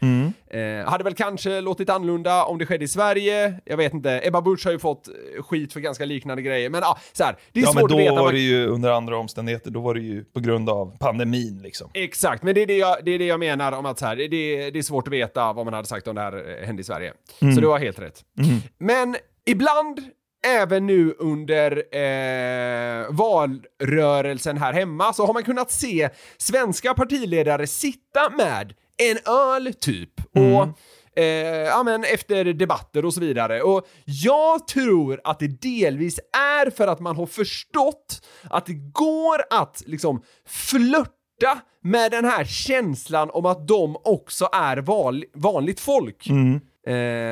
Eh, hade väl kanske låtit annorlunda om det skedde i Sverige. Jag vet inte. Ebba Busch har ju fått eh, skit för ganska liknande grejer, men ja, så här, det är Ja men svårt då att veta. var vad- det ju under andra omständigheter, då var det ju på grund av pandemin liksom. Exakt, men det är det jag, det är det jag menar om att så här, det, det, det är svårt att veta vad man hade sagt om det här eh, hände i Sverige. Mm. Så du har helt rätt. Mm. Men ibland, även nu under eh, valrörelsen här hemma, så har man kunnat se svenska partiledare sitta med en öl typ och Eh, ja, men efter debatter och så vidare. Och jag tror att det delvis är för att man har förstått att det går att liksom flörta med den här känslan om att de också är val- vanligt folk. Eh,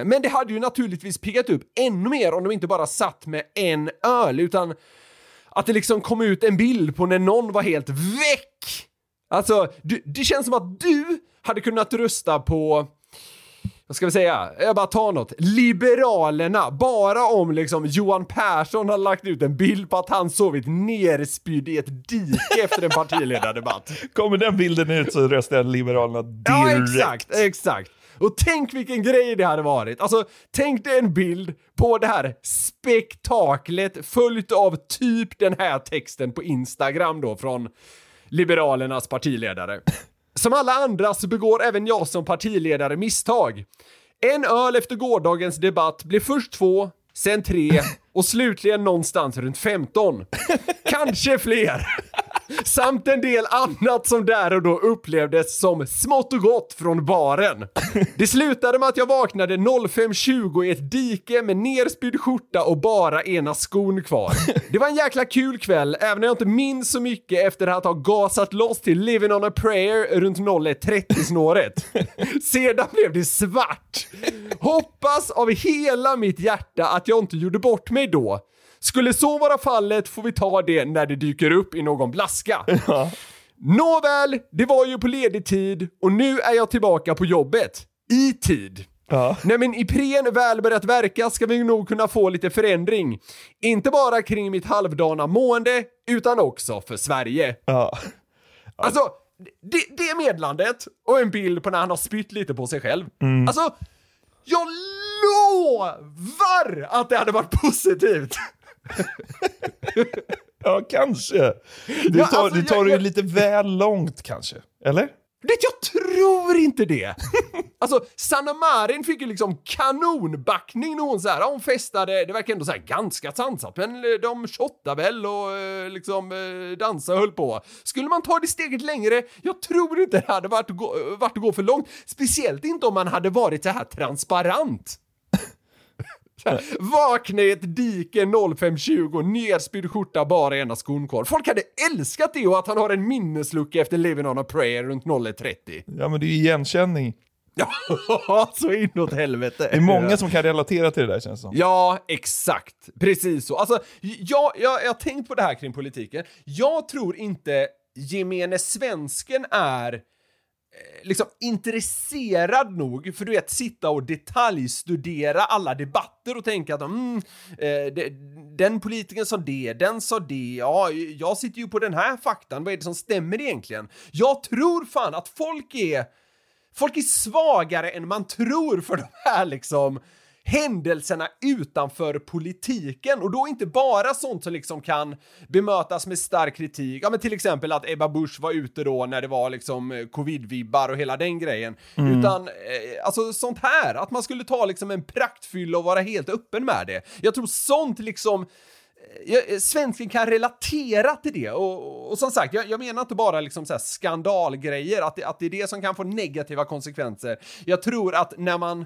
men det hade ju naturligtvis piggat upp ännu mer om de inte bara satt med en öl, utan att det liksom kom ut en bild på när någon var helt väck. Alltså, du, det känns som att du hade kunnat rösta på vad ska vi säga? Jag bara tar något. Liberalerna, bara om liksom Johan Persson har lagt ut en bild på att han sovit nerspydd i ett dike efter en partiledardebatt. Kommer den bilden ut så röstar jag Liberalerna direkt. Ja, exakt, exakt. Och tänk vilken grej det hade varit. Alltså, tänk dig en bild på det här spektaklet följt av typ den här texten på Instagram då från Liberalernas partiledare. Som alla andra så begår även jag som partiledare misstag. En öl efter gårdagens debatt blev först två, sen tre och slutligen någonstans runt 15. Kanske fler. Samt en del annat som där och då upplevdes som smått och gott från baren. Det slutade med att jag vaknade 05.20 i ett dike med nerspydd skjorta och bara ena skon kvar. Det var en jäkla kul kväll, även om jag inte minns så mycket efter att ha gasat loss till Living on a prayer runt 01.30 snåret. Sedan blev det svart. Hoppas av hela mitt hjärta att jag inte gjorde bort mig då. Skulle så vara fallet får vi ta det när det dyker upp i någon blaska. Nåväl, det var ju på ledig tid och nu är jag tillbaka på jobbet. I tid. När min Ipren väl börjat verka ska vi nog kunna få lite förändring. Inte bara kring mitt halvdana mående, utan också för Sverige. Alltså, det, det medlandet och en bild på när han har spytt lite på sig själv. Mm. Alltså, jag lovar att det hade varit positivt. Ja, kanske. Du Ja, tar, alltså, du tar jag- det jag- lite väl långt kanske. Eller? Det, jag tror inte det! Alltså, Sanna Marin fick ju liksom kanonbackning när hon så här, ja, hon festade, det verkar ändå så här ganska sansat, men eh, de shottade väl och eh, liksom eh, dansade och höll på. Skulle man ta det steget längre, jag tror inte det hade varit, varit att gå för långt. Speciellt inte om man hade varit så här transparent. Vakna i ett dike 05.20, nerspydd skjorta, bara ena kvar. Folk hade älskat det och att han har en minneslucka efter Living on a prayer runt 01.30. Ja, men det är ju igenkänning. Ja, så inåt helvete. Det är många som kan relatera till det där känns det som. Ja, exakt. Precis så. Alltså, jag, jag, jag har tänkt på det här kring politiken. Jag tror inte gemene svensken är Eh, liksom intresserad nog för du vet sitta och detaljstudera alla debatter och tänka att mm, eh, de, den politikern sa det, den sa det, ja, jag sitter ju på den här faktan, vad är det som stämmer egentligen? Jag tror fan att folk är Folk är svagare än man tror för de här liksom händelserna utanför politiken och då inte bara sånt som liksom kan bemötas med stark kritik. Ja, men till exempel att Ebba Busch var ute då när det var liksom eh, covid-vibbar och hela den grejen. Mm. Utan eh, alltså sånt här, att man skulle ta liksom en praktfylla och vara helt öppen med det. Jag tror sånt liksom jag, svensken kan relatera till det och, och som sagt, jag, jag menar inte bara liksom så skandalgrejer, att det, att det är det som kan få negativa konsekvenser. Jag tror att när man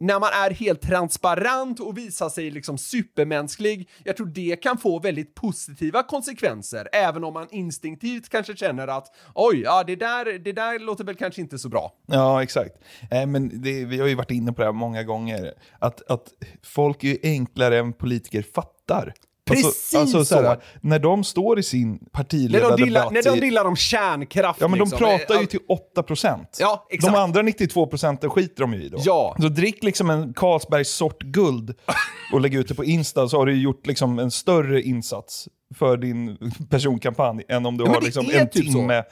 när man är helt transparent och visar sig liksom supermänsklig, jag tror det kan få väldigt positiva konsekvenser, även om man instinktivt kanske känner att oj, ja det där, det där låter väl kanske inte så bra. Ja, exakt. Äh, men det, vi har ju varit inne på det här många gånger. Att, att folk är enklare än politiker fattar. Precis alltså, så här, så. När de står i sin När de, partiledardebatt... dillar, när de dillar om kärnkraft Ja, men de liksom. pratar Eh, ju till 8%. Ja, exakt. De andra 92% skiter de ju i då. Ja. Så drick liksom en Carlsbergs sort guld och lägg ut det på Insta så har du gjort liksom en större insats för din personkampanj än om du Ja, har liksom en typ så. timme eh,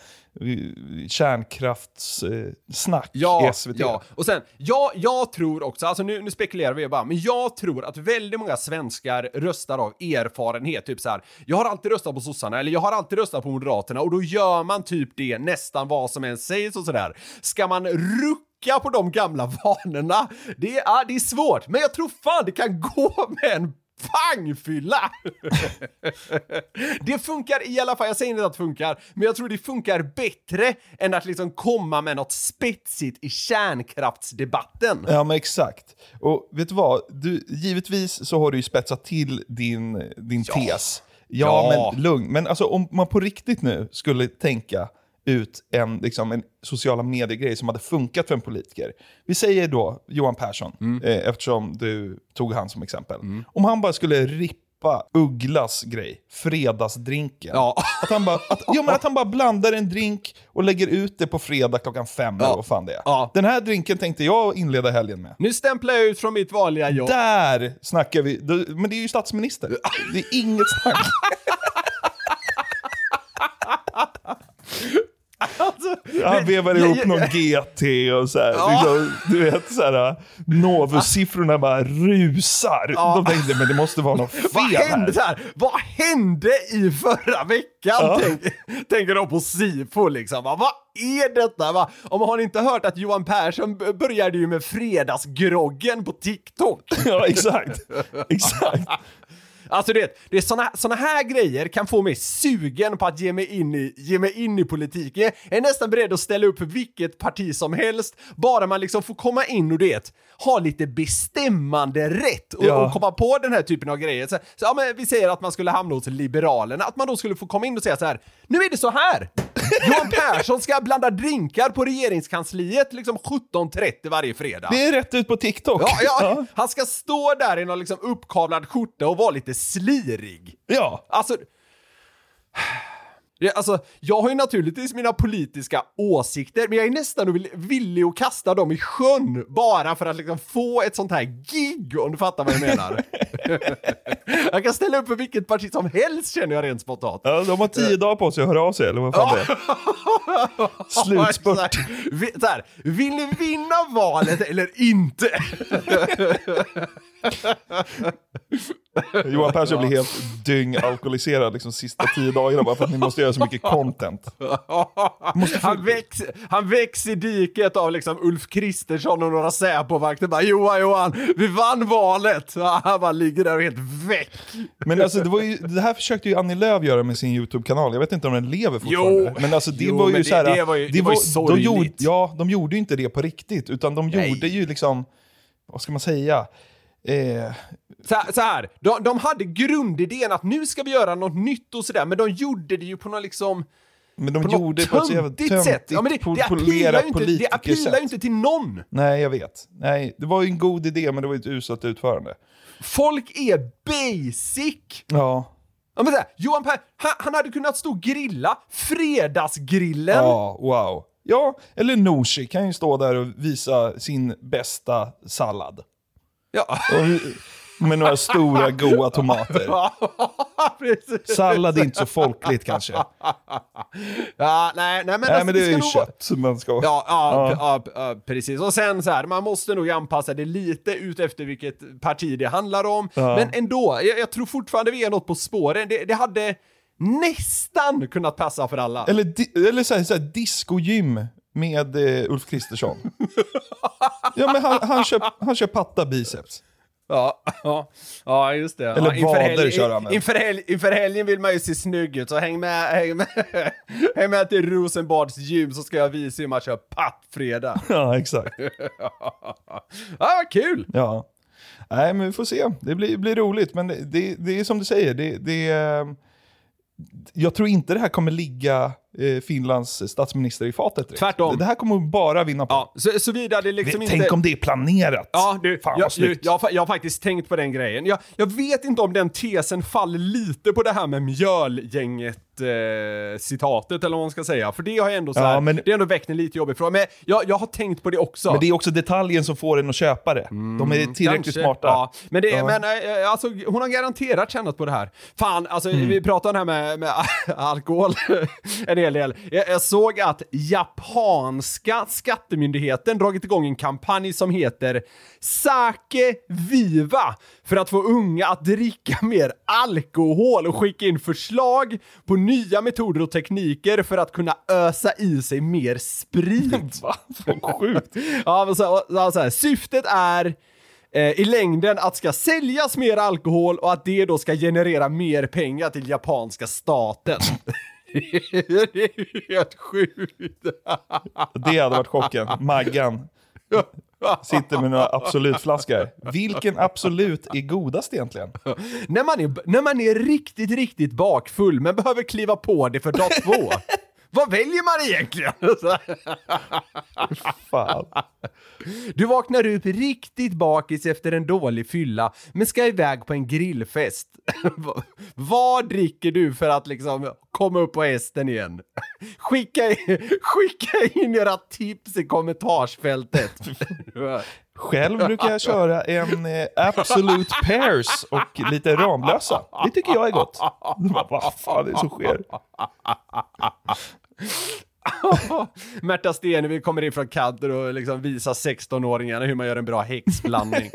kärnkraftssnack Ja, i SVT. ja. Och sen, jag, jag tror också, alltså nu, nu spekulerar vi bara, men jag tror att väldigt många svenskar röstar av erfarenhet, typ så här. jag har alltid röstat på sossarna, eller jag har alltid röstat på moderaterna, och då gör man typ det nästan vad som än sägs och sådär. Ska man rucka på de gamla vanorna? Det, är- ja, det är svårt, men jag tror fan det kan gå med en pangfylla! det funkar i alla fall, jag säger inte att det funkar, men jag tror det funkar bättre än att liksom komma med något spetsigt i kärnkraftsdebatten. Ja, men exakt. Och vet du vad? Du, givetvis så har du ju spetsat till din, din tes. Ja, Ja. men lugn. Men alltså om man på riktigt nu skulle tänka ut en, liksom, en sociala medier-grej som hade funkat för en politiker. Vi säger då Johan Persson, eh, eftersom du tog han som exempel. Om han bara skulle rippa Ugglas grej, fredagsdrinken. Att, han bara, att, ja, men att han bara blandar en drink och lägger ut det på fredag klockan fem eller vad fan det är. Den här drinken tänkte jag inleda helgen med. Nu stämplar jag ut från mitt vanliga jobb. Där snackar vi. Men det är ju statsminister. Det är inget snack. Han vevar ihop någon GT och så här, Ja. liksom, du vet så här, Novus-siffrorna bara rusar. Ja. De tänkte, men det måste vara något fel Vad hände, här. här, vad hände i förra veckan? Ja. Tänk, tänker de på SIFO liksom. Va, Vad är detta? Va? Om har ni inte hört att Johan Persson började ju med fredagsgroggen på TikTok? Ja, exakt. exakt. Alltså det, det är såna, såna här grejer kan få mig sugen på att ge mig in i, ge mig in i politiken. Jag är nästan beredd att ställa upp för vilket parti som helst, bara man liksom får komma in och det, ha lite bestämmande rätt och, Ja. och komma på den här typen av grejer. Så, så, ja, men vi säger att man skulle hamna hos Liberalerna, att man då skulle få komma in och säga så här, nu är det så här! Johan Persson ska blanda drinkar på regeringskansliet liksom 17.30 varje fredag. Det är rätt ut på TikTok. Ja, ja. Han ska stå där i någon liksom uppkavlad skjorta och vara lite slirig. Ja. Alltså... Alltså, jag har ju naturligtvis mina politiska åsikter, men jag är nästan vill- villig att kasta dem i sjön bara för att liksom få ett sånt här gig, om du fattar vad jag menar. jag kan ställa upp för vilket parti som helst känner jag rent spontant. Ja, de har tio dagar på sig att höra av sig, eller vad fan det är. Slutspurt. Så här, vill ni vinna valet eller inte? Johan Persson blir helt dyng-alkoholiserad liksom sista tio dagarna bara för att ni måste göra så mycket content. han, väcks, han väcks i diket av liksom Ulf Kristersson och några Säpovakter bara Johan, Johan, vi vann valet! Han bara ligger där och är helt väck. Men alltså, det, var ju, det här försökte ju Annie Lööf göra med sin YouTube-kanal. Jag vet inte om den lever fortfarande. Jo. men alltså det Jo, var ju så här, det- var ju- det var ju de gjorde, Ja, de gjorde ju inte det på riktigt, utan de Nej. gjorde ju liksom, vad ska man säga? Eh, Så här, så här de, de hade grundidén att nu ska vi göra något nytt och sådär, men de gjorde det ju på något liksom men de på gjorde det på ett så jävla töntigt sätt. Ja, men det, det, appealar ju inte, det appealar ju inte till någon. Nej, jag vet. Nej, det var ju en god idé, men det var ett uselt utförande. Folk är basic. Ja. Ja, men här, Johan Per, han, han hade kunnat stå och grilla, fredagsgrillen. Ja, wow. Ja, eller Nooshi kan ju stå där och visa sin bästa sallad. Ja. Och, med några stora goa tomater. Sallad är inte så folkligt kanske. Ja, nej, nej, men, Nej, alltså, men det är ju nog- kött man ska... Ja, Ja. ja. ja, precis. Och sen så här, man måste nog anpassa det lite ut efter vilket parti det handlar om. Ja. Men ändå, jag, jag tror fortfarande vi är något på spåren. Det, det hade nästan kunnat passa för alla. Eller, di- eller så här, så här, discogym med eh, Ulf Kristersson. ja, men han, han, kör, han kör patta biceps. Ja, ja, ja just det. Eller ja, inför helgen- kör han med. Inför, helg, inför helgen vill man ju se snygg ut, så häng med, häng med, häng med till Rosenbads gym så ska jag visa hur man kör pattfredag. Ja, exakt. ja, vad kul! Ja. Nej, men vi får se. Det blir, blir roligt. Men det, det, det är som du säger, det, det, eh, jag tror inte det här kommer ligga Finlands statsminister i fatet. Tvärtom. Det här kommer bara vinna på. Ja, så, såvida det liksom Tänk inte... om det är planerat. Ja, du, Fan jag, snyggt. jag, jag, har faktiskt tänkt på den grejen. Jag, jag vet inte om den tesen faller lite på det här med mjölgänget eh, citatet eller vad man ska säga. För det har ändå så Ja, här, men- det har ändå väckt en lite jobbig fråga. Men jag, jag har tänkt på det också. Men det är också detaljen som får en att köpa det. De är tillräckligt Mm, Kanske. smarta. Ja. Men, det, Ja. men eh, alltså, hon har garanterat tjänat på det här. Fan, alltså Mm. vi pratar här med, med alkohol en hel del. Jag, jag såg att japanska skattemyndigheten dragit igång en kampanj som heter Sake Viva för att få unga att dricka mer alkohol och skicka in förslag på nya metoder och tekniker för att kunna ösa i sig mer sprit. Va? Vad sjukt. Ja, men så, så, så här, syftet är eh, i längden att ska säljas mer alkohol och att det då ska generera mer pengar till japanska staten. det är helt sjukt. Det hade varit chocken. Maggan sitter med några Absolut-flaskor. Vilken Absolut är godast egentligen? när, man är, när man är riktigt, riktigt bakfull men behöver kliva på det för dag två. Vad väljer man egentligen? Fan. Du vaknar upp riktigt bakis efter en dålig fylla, men ska iväg på en grillfest. Va- Vad dricker du för att liksom komma upp på hästen igen? Skicka, i- skicka in era tips i kommentarsfältet. Själv brukar jag köra en eh, Absolute Pairs och lite Ramlösa. Det tycker jag är gott. Vad fan är det som sker? Märta Stenevi kommer in från Kadder och liksom visar 16-åringarna hur man gör en bra häxblandning.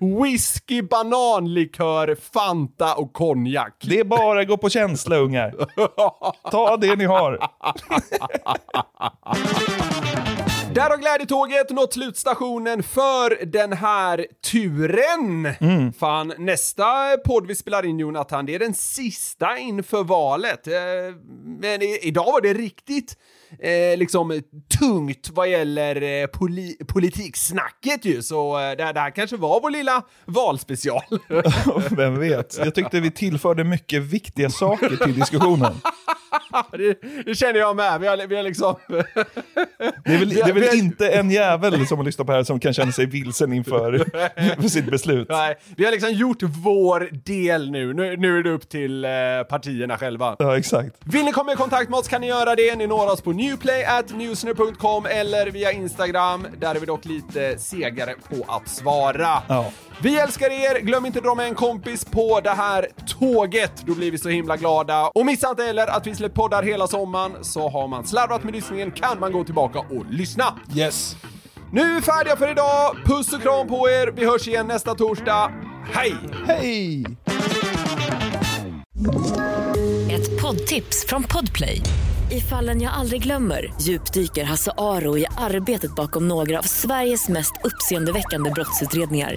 Whisky, bananlikör, Fanta och konjak. Det är bara att gå på känsla ungar. Ta det ni har. Där har glädjetåget nått slutstationen för den här turen. Fan, nästa podd vi spelar in Jonathan, det är den sista inför valet. Eh, Men idag var det riktigt eh, liksom tungt vad gäller eh, poli politiksnacket ju, så eh, det, här- det här kanske var vår lilla valspecial. Vem vet? Jag tyckte vi tillförde mycket viktiga saker till diskussionen. det, det känner jag med. Vi har, vi har liksom... Det är väl, det är Vi har- väl inte en jävel som lyssnar på det här som kan känna sig vilsen inför för sitt beslut. Nej, vi har liksom gjort vår del nu. Nu, nu är det upp till eh, partierna själva. Ja, exakt. Vill ni komma i kontakt med oss kan ni göra det. Ni når oss på newplay.newsner.com eller via Instagram. Där är vi dock lite segare på att svara. Ja. Vi älskar er! Glöm inte att dra med en kompis på det här tåget. Då blir vi så himla glada. Och missa inte heller att vi släpper poddar hela sommaren. Så har man slarvat med lyssningen kan man gå tillbaka och lyssna. Yes. Nu är vi färdiga för idag. Puss och kram på er. Vi hörs igen nästa torsdag. Hej! Hej! Ett poddtips från Podplay. I fallen jag aldrig glömmer djupdyker Hasse Aro i arbetet bakom några av Sveriges mest uppseendeväckande brottsutredningar.